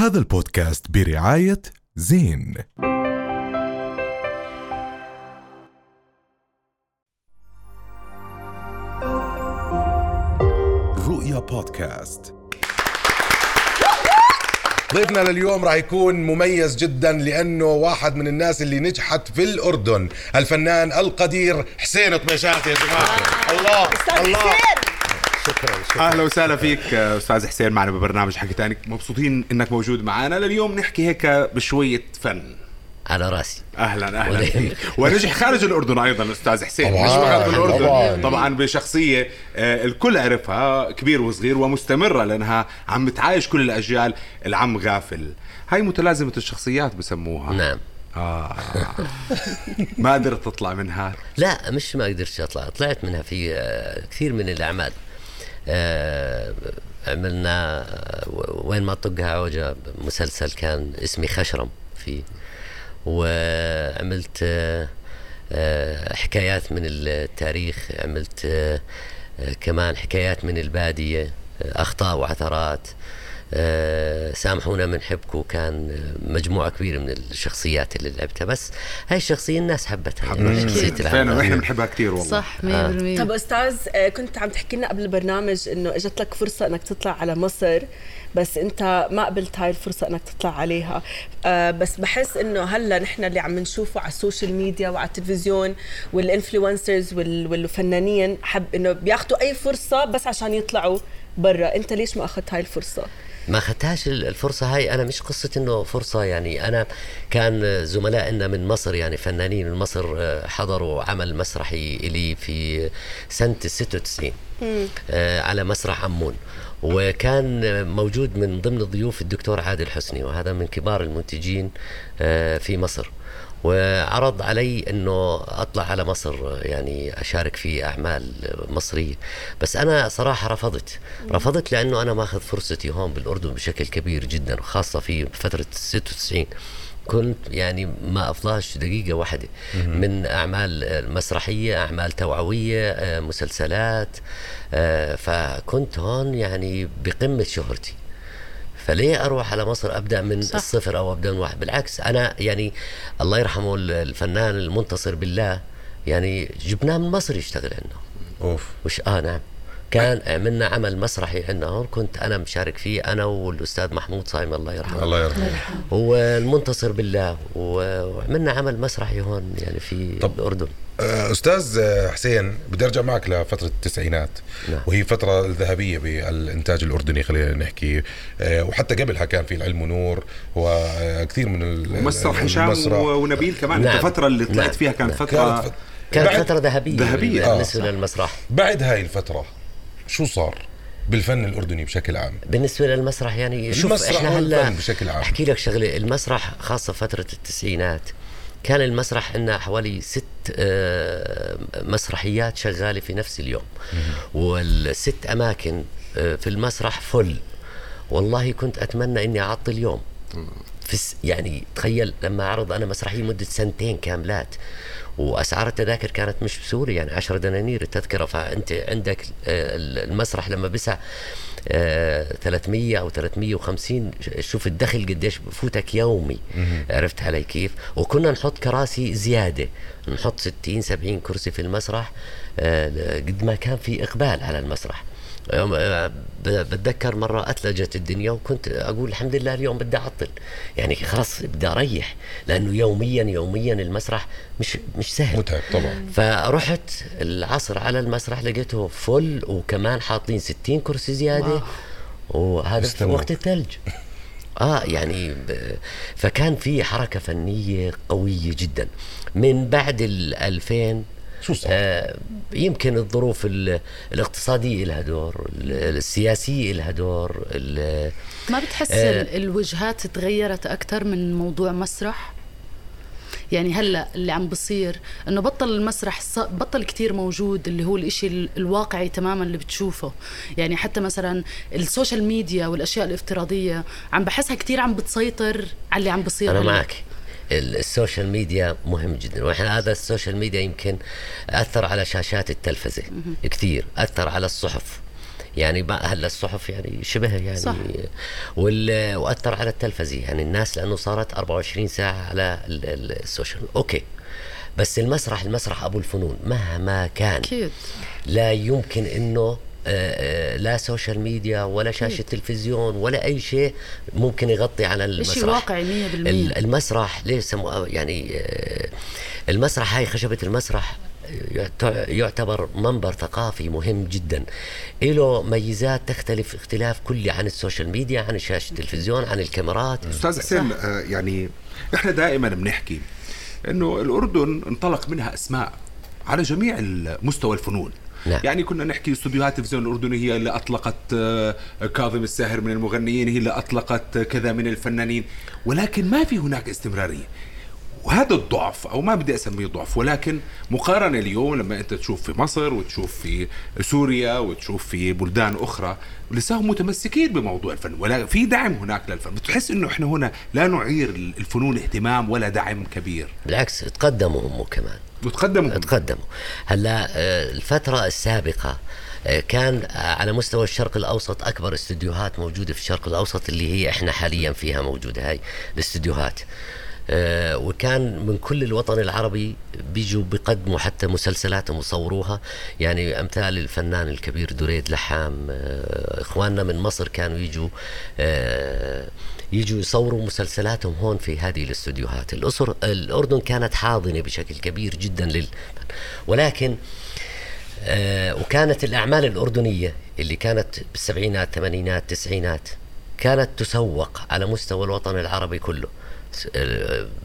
هذا البودكاست برعاية زين. رؤيا بودكاست. ضيفنا لليوم راح يكون مميز جدا لأنه واحد من الناس اللي نجحت في الأردن الفنان القدير حسين طبيشات يا جماعة. الله الله. شكرا شكرا. أهلا وسهلا فيك أستاذ حسين معنا ببرنامج حكي تاني. مبسوطين إنك موجود معنا. لليوم نحكي هيك بشوية فن. على راسي. أهلا أهلا. ونجح خارج الأردن أيضا أستاذ حسين. طبعاً، مش فقط في الأردن. طبعاً. طبعا بشخصية آه، الكل عرفها كبير وصغير ومستمرة لأنها عم بتعايش كل الأجيال. العم غافل. هاي متلازمة الشخصيات بسموها. نعم. آه. ما قدرت تطلع منها؟ لا مش ما قدرتش أطلع. طلعت منها في آه، كثير من الأعمال. عملنا آه، وين ما طقها عوجة مسلسل كان اسمي خشرم فيه. وعملت آه، آه، حكايات من التاريخ عملت آه، آه، كمان حكايات من البادية آه، أخطاء وعثرات. آه، سامحونا من حبكم كان آه، مجموعة كبيرة من الشخصيات اللي لعبتها بس هاي الشخصية الناس حبتها يعني فعلا. وإحنا بنحبها كثير والله. صح 100% طب أستاذ آه، كنت عم تحكي لنا قبل البرنامج إنه إجت لك فرصة إنك تطلع على مصر بس أنت ما قبلت هاي الفرصة إنك تطلع عليها. آه، بس بحس إنه هلأ نحن اللي عم نشوفه على ال social media وعلى التلفزيون وال influencers والفنانين حب إنه بياخذوا أي فرصة بس عشان يطلعوا برا. أنت ليش ما أخذت هاي الفرصة؟ ما اخذتهاش الفرصة هاي. أنا مش قصة إنه فرصة يعني. أنا كان زملائنا من مصر يعني فنانين من مصر آه، حضروا عمل مسرحي إلي في سنة 96 آه، على مسرح عمون وكان موجود من ضمن الضيوف الدكتور عادل حسني وهذا من كبار المنتجين آه، في مصر. وعرض علي إنه أطلع على مصر يعني أشارك في أعمال مصرية. بس أنا صراحة رفضت. رفضت لأنه أنا ماخذ فرصتي هون بالأردن بشكل كبير جدا وخاصة في فترة 96 كنت يعني ما افضاش دقيقة واحدة. من أعمال مسرحية أعمال توعوية آه، مسلسلات آه، فكنت هون يعني بقمة شهرتي. فليه أروح على مصر أبدأ من صح. الصفر أو أبدأ من واحد؟ بالعكس أنا يعني الله يرحمه الفنان المنتصر بالله يعني جبناه من مصر يشتغل عندنا أوف. وش؟ آه نعم. كان عملنا عمل مسرحي عندنا هون كنت أنا مشارك فيه أنا والأستاذ محمود صايم الله يرحمه. الله يرحمه. هو المنتصر بالله وعملنا عمل مسرحي هون يعني في طب. الأردن. أستاذ آه، حسين بدي أرجع معك لفترة التسعينات نعم. وهي فترة ذهبية بالإنتاج الأردني خلينا نحكي آه، وحتى قبلها كان في العلم ونور وكثير من ومسرح هشام ونبيل كمان نعم. الفترة اللي طلعت نعم. فيها كانت نعم. فترة كانت كانت بعد- فترة ذهبية ذهبية، آه، بالنسبة صح. للمسرح بعد هاي الفترة شو صار بالفن الأردني بشكل عام بالنسبة للمسرح يعني شوف المسرح إحنا هلا بشكل عام. أحكي لك شغلة المسرح خاصة فترة التسعينات كان المسرح عندنا حوالي ست آه، مسرحيات شغالة في نفس اليوم. والست أماكن آه، في المسرح فل والله كنت أتمنى إني أعطي اليوم. في يعني تخيل لما أعرض أنا مسرحية مدة سنتين كاملات وأسعار التذاكر كانت مش بسوري يعني 10 دنانير التذكرة. فأنت عندك آه، المسرح لما بسع 300 أو 350 ش- شوف الدخل قديش بفوتك يومي. عرفت علي كيف؟ وكنا نحط كراسي زيادة. نحط 60 70 كرسي في المسرح. آه، قد ما كان في إقبال على المسرح. بتذكر مرة أثلجت الدنيا وكنت أقول الحمد لله اليوم بدي أعطل. يعني خلاص بدي أريح لأنه يوميا يوميا المسرح مش مش سهل. متعب طبعا. فرحت العصر على المسرح لقيته فل وكمان حاطين 60 كرسي زيادة. وهذا في. وقت الثلج. آه يعني. فكان في حركة فنية قوية جدا. من بعد ال 2000 شو صار؟ آه يمكن الظروف ال- الاقتصادية لها دور ال- السياسية لها دور ال- ما بتحس آه. ال- الوجهات تغيرت أكثر من موضوع مسرح يعني هلأ اللي عم بصير إنه بطل المسرح بطل كتير موجود اللي هو الإشي ال- الواقعي تماما اللي بتشوفه يعني حتى مثلا ال social media والأشياء الافتراضية عم بحسها كتير عم بتسيطر على اللي عم بصير أنا. معك ال social media مهم جدا وإحنا هذا ال social media يمكن أثر على شاشات التلفزة كثير أثر على الصحف. يعني هلا الصحف يعني شبه يعني صح. وال... وأثر على التلفزة. يعني الناس لأنه صارت 24 ساعة على ال- ال- ال social. okay. بس المسرح المسرح أبو الفنون مهما كان أكيد. لا يمكن إنه لا social media ولا شاشة تلفزيون ولا أي شيء ممكن يغطي على المسرح. شيء واقعي 100% ال- المسرح ليش سموه؟ يعني آه، المسرح هاي خشبة المسرح يعت- يعتبر منبر ثقافي مهم جدا. له ميزات تختلف اختلاف كلي عن ال social media عن شاشة التلفزيون عن الكاميرات. أستاذ حسين آه، يعني إحنا دائما بنحكي إنه الأردن انطلق منها أسماء على جميع مستوى الفنون. نعم. يعني كنا نحكي استوديوهات التلفزيون الأردني هي اللي أطلقت آه، كاظم الساهر من المغنيين هي اللي أطلقت كذا من الفنانين ولكن ما في هناك استمرارية وهذا الضعف أو ما بدي أسميه ضعف ولكن مقارنة اليوم لما أنت تشوف في مصر وتشوف في سوريا وتشوف في بلدان أخرى لساهم متمسكين بموضوع الفن ولا في دعم هناك للفن. بتحس إنه إحنا هنا لا نعير الفنون اهتمام ولا دعم كبير. بالعكس تقدموا هم كمان. وتقدموا. تقدموا. هلأ آه، الفترة السابقة آه، كان آه، على مستوى الشرق الأوسط أكبر استديوهات موجودة في الشرق الأوسط اللي هي إحنا حاليا فيها موجودة هاي الاستديوهات. وكان من كل الوطن العربي بيجوا بيقدموا حتى مسلسلاتهم وصوروها. يعني أمثال الفنان الكبير دريد لحام آه، إخواننا من مصر كانوا يجوا آه، يجوا يصوروا مسلسلاتهم هون في هذه الاستوديوهات. الأسر الأردن كانت حاضنة بشكل كبير جدا لل ولكن آه وكانت الأعمال الأردنية اللي كانت بالسبعينات الثمانينات التسعينات كانت تسوق على مستوى الوطن العربي كله.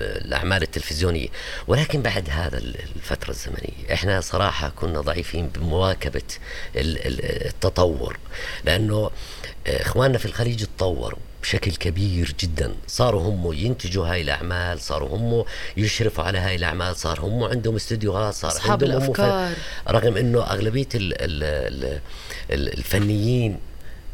الأعمال التلفزيونية. ولكن بعد هذا ال- الفترة الزمنية إحنا صراحة كنا ضعيفين ال- التطور. لأنه آه، إخواننا في الخليج تطوروا بشكل كبير جدا. صاروا هم ينتجوا هاي الأعمال صاروا هم يشرفوا على هاي الأعمال صار هم عندهم استديوهات صار أصحاب عندهم فن- الأفكار. رغم إنه أغلبية ال ال ال ال الفنيين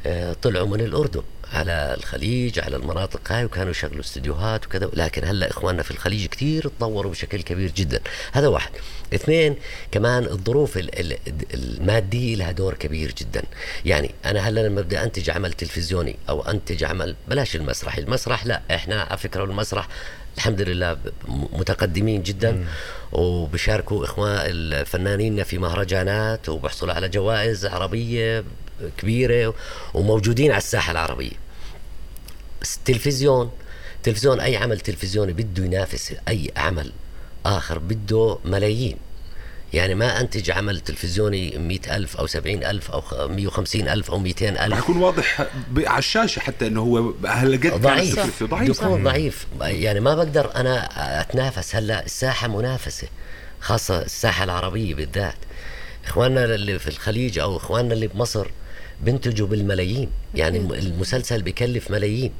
آه، طلعوا من الأردن. على الخليج على المناطق هاي وكانوا يشغلوا استديوهات وكذا. لكن هلأ إخواننا في الخليج كثير تطوروا بشكل كبير جدا. هذا واحد. اثنين كمان الظروف ال- ال- المادية لها دور كبير جدا. يعني أنا هلأ لما بدي أنتج عمل تلفزيوني أو أنتج عمل بلاش المسرح. المسرح لا إحنا على فكرة المسرح الحمد لله م- متقدمين جدا. وبشاركوا إخوان الفنانين في مهرجانات وبحصلوا على جوائز عربية كبيرة وموجودين على الساحة العربية. بس التلفزيون تلفزيون أي عمل تلفزيوني بده ينافس أي عمل آخر بده ملايين. يعني ما أنتج عمل تلفزيوني مئة ألف أو سبعين ألف أو خ- مية وخمسين ألف مئتين رح ألف يكون واضح على الشاشة حتى إنه هو هالقد ضعيف. ضعيف. بيكون ضعيف. يعني ما بقدر أنا أتنافس. هلأ الساحة منافسة خاصة الساحة العربية بالذات. إخواننا اللي في الخليج أو إخواننا اللي بمصر بنتجوا بالملايين. يعني المسلسل بكلف ملايين.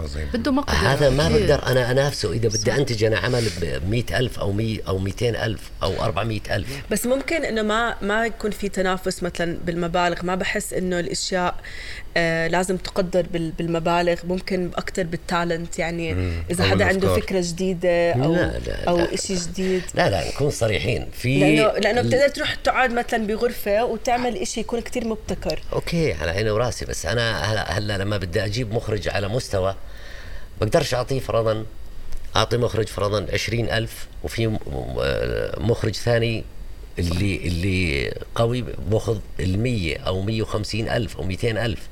عظيم. بده مقدرة هذا ما. بقدر أنا انافسه إذا بدي. أنتج أنا عمل ب ألف أو 100 أو 200 ألف أو 400 ألف. بس ممكن إنه ما ما يكون في تنافس مثلا بالمبالغ. ما بحس إنه الأشياء آه لازم تقدر بال- بالمبالغ ممكن أكثر بالتالنت يعني إذا حدا عنده. فكرة جديدة أو لا، لا، أو. شيء جديد. لا لا نكون صريحين. في لأنه لأنه بتقدر تروح تقعد مثلا بغرفة وتعمل إشي يكون كتير مبتكر. أوكي على عيني وراسي بس أنا هلا هلا لما بدي أجيب مخرج على مستوى بقدرش أعطيه فرضا أعطي مخرج فرضا عشرين ألف وفي م- مخرج ثاني اللي اللي قوي بأخذ المية أو مية وخمسين ألف أو ميتين ألف.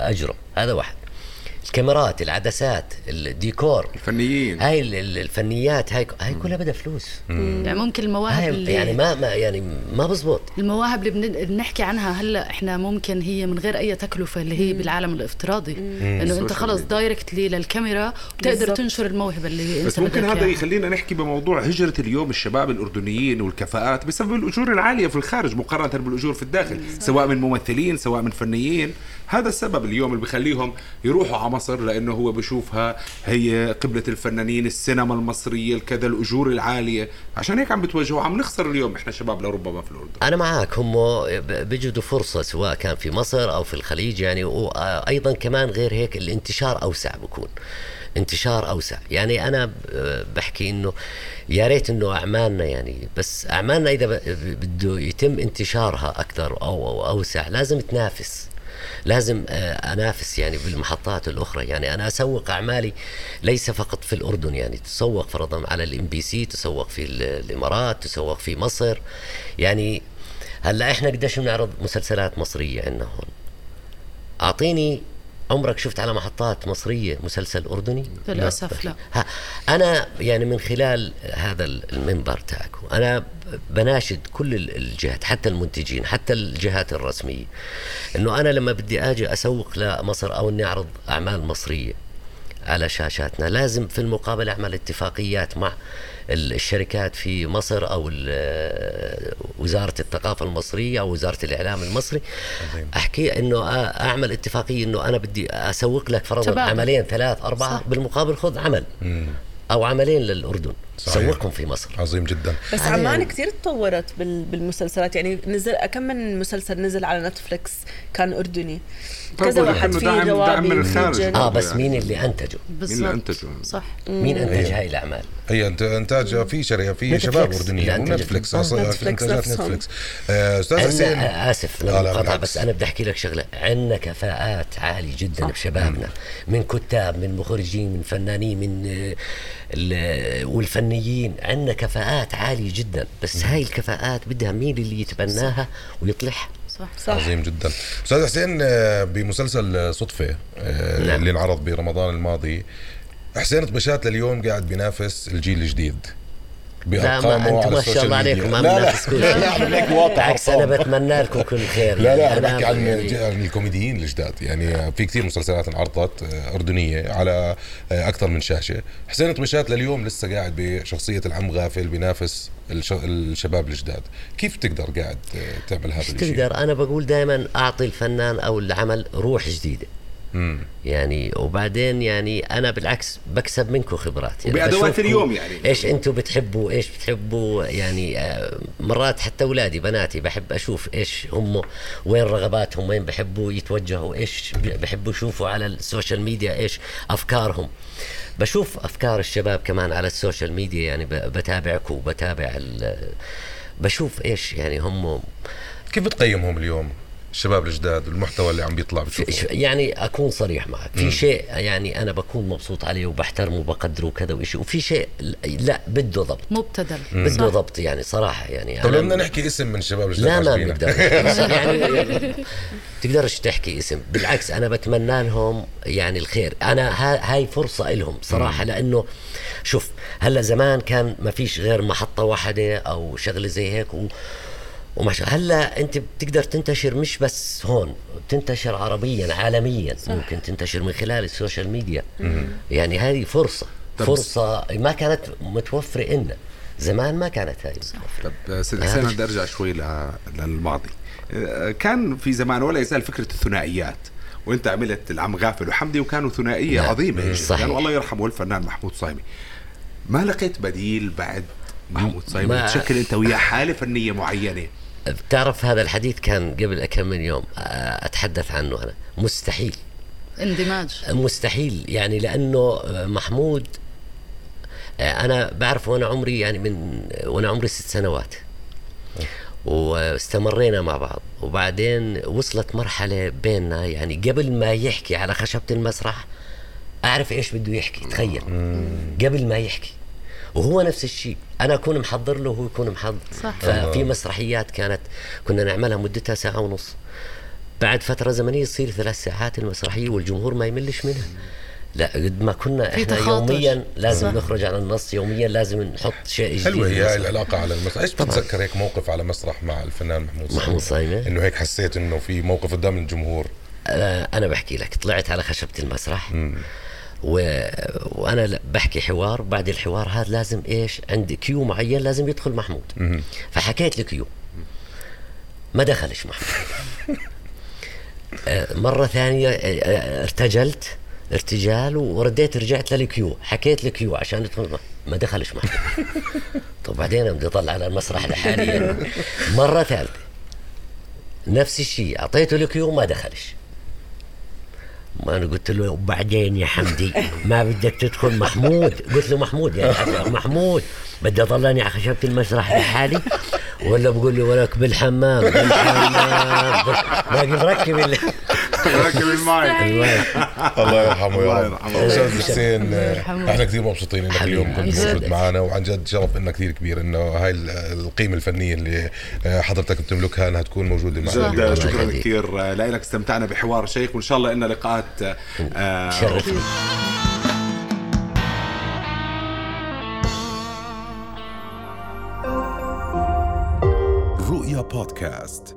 أجره. هذا واحد. الكاميرات العدسات الديكور. الفنيين. هاي ال- ال- الفنيات هاي هاي كلها بدها فلوس. يعني ممكن المواهب اللي يعني ما, ما يعني ما بزبط. المواهب اللي بن- بنحكي عنها هلأ إحنا ممكن هي من غير أي تكلفة اللي هي بالعالم الافتراضي. إنه أنت خلص. directly للكاميرا بتقدر. تنشر الموهبة اللي بس انت ممكن بدك هذا إياها. يخلينا نحكي بموضوع هجرة اليوم الشباب الأردنيين والكفاءات بسبب الأجور العالية في الخارج مقارنة بالأجور في الداخل سواء من ممثلين سواء من فنيين. هذا السبب اليوم اللي بيخليهم يروحوا مصر لأنه هو بشوفها هي قبلة الفنانين السينما المصرية الكذا الأجور العالية. عشان هيك عم بتوجهوا عم نخسر اليوم إحنا شباب لربما في الأردن. أنا معك هم بيجدوا فرصة سواء كان في مصر أو في الخليج يعني وأيضا كمان غير هيك الانتشار أوسع بكون. انتشار أوسع. يعني أنا بحكي إنه يا ريت إنه أعمالنا يعني بس أعمالنا إذا بده يتم انتشارها أكثر أو أوسع لازم تنافس. لازم آه، أنافس يعني بالمحطات الأخرى. يعني أنا أسوق أعمالي ليس فقط في الأردن يعني تسوق فرضا على ال MBC تسوق في الإمارات تسوق في مصر. يعني هلأ إحنا قديش بنعرض مسلسلات مصرية عندنا هون؟ أعطيني عمرك شفت على محطات مصرية مسلسل أردني؟ للأسف لا, لا. أنا يعني من خلال هذا المنبر تاعكم أنا بناشد كل الجهات حتى المنتجين حتى الجهات الرسمية إنه أنا لما بدي أجي أسوق لمصر أو إني أعرض أعمال مصرية على شاشاتنا. لازم في المقابل أعمل اتفاقيات مع الشركات في مصر أو وزارة الثقافة المصرية أو وزارة الإعلام المصري. أحكي إنه أعمل اتفاقية إنه أنا بدي أسوق لك فرضا عملين ثلاث أربعة صح. بالمقابل خذ عمل. مم. أو عملين للأردن. صحيح. سوقهم في مصر. عظيم جدا. بس عمان كثير تطورت بالمسلسلات. يعني نزل كم من مسلسل نزل على Netflix كان أردني. كذا واحد فيه روابي آه بس مين اللي أنتجه؟ بالضبط. مين اللي أنتجه؟ صح. مين انتج هاي الاعمال هي إنتاج في شركة في شباب أردنيين. Netflix إنتاجات Netflix آه، أستاذ حسين. آسف آه بس أنا بدي أحكي لك شغلة. عندنا كفاءات عالية جدا بشبابنا. من كتاب من مخرجين من فنانين من آه، والفنيين عندنا كفاءات عالية جدا بس هاي الكفاءات بدها مين اللي يتبناها ويطلعها. صح. صح. عظيم جدا. أستاذ حسين آه، بمسلسل صدفة نعم. اللي انعرض برمضان الماضي حسين طبشات لليوم قاعد بينافس الجيل الجديد. بارقامه أنتم ما شاء الله عليكم ما بننافس كل شيء. لا واقع بالعكس أنا بتمنى لكم كل خير. لا لا أنا بحكي عن الكوميديين الجداد يعني في كثير مسلسلات انعرضت آه، أردنية على آه، أكثر من شاشة. حسين طبيشات لليوم لسه قاعد بشخصية العم غافل بينافس الشباب الجداد كيف تقدر قاعد آه، تعمل هذا الشيء تقدر؟ أنا بقول دائما أعطي الفنان أو العمل روح جديدة. مم. يعني وبعدين يعني أنا بالعكس بكسب منكم خبرات. يعني بأدوات اليوم يعني. إيش أنتم بتحبوا إيش بتحبوا يعني آه، مرات حتى اولادي بناتي بحب أشوف إيش هم وين رغباتهم وين بحبوا يتوجهوا إيش بحبوا يشوفوا على ال social media إيش أفكارهم. بشوف أفكار الشباب كمان على السوشيال ميديا يعني بتابعكم وبتابع بشوف إيش يعني هم. كيف بتقيمهم اليوم؟ الشباب الجداد والمحتوى اللي عم بيطلع بتشوفه. يعني أكون صريح معك. في شيء يعني أنا بكون مبسوط عليه وبحترمه وبقدره وكذا وشيء وفي شيء لا بده ضبط. مبتذل. بده ضبط يعني صراحة يعني طيب بدنا نحكي اسم من الشباب الجداد لا ما بنقدر يعني تقدرش تحكي اسم. بالعكس أنا بتمنى لهم يعني الخير. أنا هاي فرصة لهم صراحة لأنه شوف هلأ زمان كان ما فيش غير محطة واحدة أو شغلة زي هيك و ومش هلا انت بتقدر تنتشر مش بس هون بتنتشر عربيا عالميا. صح. ممكن تنتشر من خلال ال social media. مم. يعني هذه فرصة. فرصة ما كانت متوفرة لنا زمان ما كانت هاي طب سيد حسين بدي أرجع شوي للماضي. آه، كان في زمان ولا يزال فكرة الثنائيات؟ وأنت عملت العم غافل وحمدي وكانوا ثنائية نعم. عظيمة. صحيح. يعني الله يرحمه الفنان محمود صايمي. ما لقيت بديل بعد محمود صايمي تشكل أنت وياه حالة فنية معينة؟ بتعرف هذا الحديث كان قبل كم من يوم آه، أتحدث عنه أنا. مستحيل. اندماج. مستحيل. يعني لأنه محمود آه، أنا بعرف وأنا عمري يعني من وأنا عمري ست سنوات. واستمرينا مع بعض. وبعدين وصلت مرحلة بيننا يعني قبل ما يحكي على خشبة المسرح أعرف إيش بده يحكي تخيل. قبل ما يحكي. وهو نفس الشيء. أنا أكون محضر له وهو يكون محضر. صح. ففي مسرحيات كانت كنا نعملها مدتها ساعة ونص. بعد فترة زمنية تصير ثلاث ساعات المسرحية والجمهور ما يملش منها. لا قد ما كنا إحنا تخاطر. يوميا لازم صح. نخرج على النص يوميا لازم نحط شيء جديد. حلوة هي العلاقة على المسرح. إيش بتتذكر هيك موقف على مسرح مع الفنان محمود صايمه محمود صايمه إنه هيك حسيت إنه في موقف قدام الجمهور. أنا بحكي لك طلعت على خشبة المسرح. مم. و... وأنا بحكي حوار بعد الحوار هذا لازم إيش؟ عندي cue معين لازم يدخل محمود. فحكيت ال cue ما دخلش محمود. آه، مرة ثانية آه، آه، ارتجلت ارتجال ورديت رجعت لل cue حكيت ال cue عشان يدخل ما دخلش محمود. طب بعدين بدي أطلع على المسرح لحالي مرة ثالثة. نفس الشيء أعطيته ال cue ما دخلش. أنا قلت له وبعدين يا حمدي ما بدك تدخل محمود؟ قلت له محمود يا محمود بدي اطلعني على خشبة المسرح لحالي ولا بقول لي ولك بالحمام بالحمام باقي مركب راكب الماي الماي. الله يرحمه يا رب يرحمه. أستاذ حسين. إحنا كثير مبسوطين إنك. اليوم كنت موجود. معنا وعن جد شرف لنا كثير كبير إنه هاي ال- القيمة الفنية اللي آه، حضرتك بتملكها إنها تكون موجودة معنا جد الله شكرا. كثير لك استمتعنا بحوار شيق وإن شاء الله لنا لقاءات آه، شرفني رؤيا بودكاست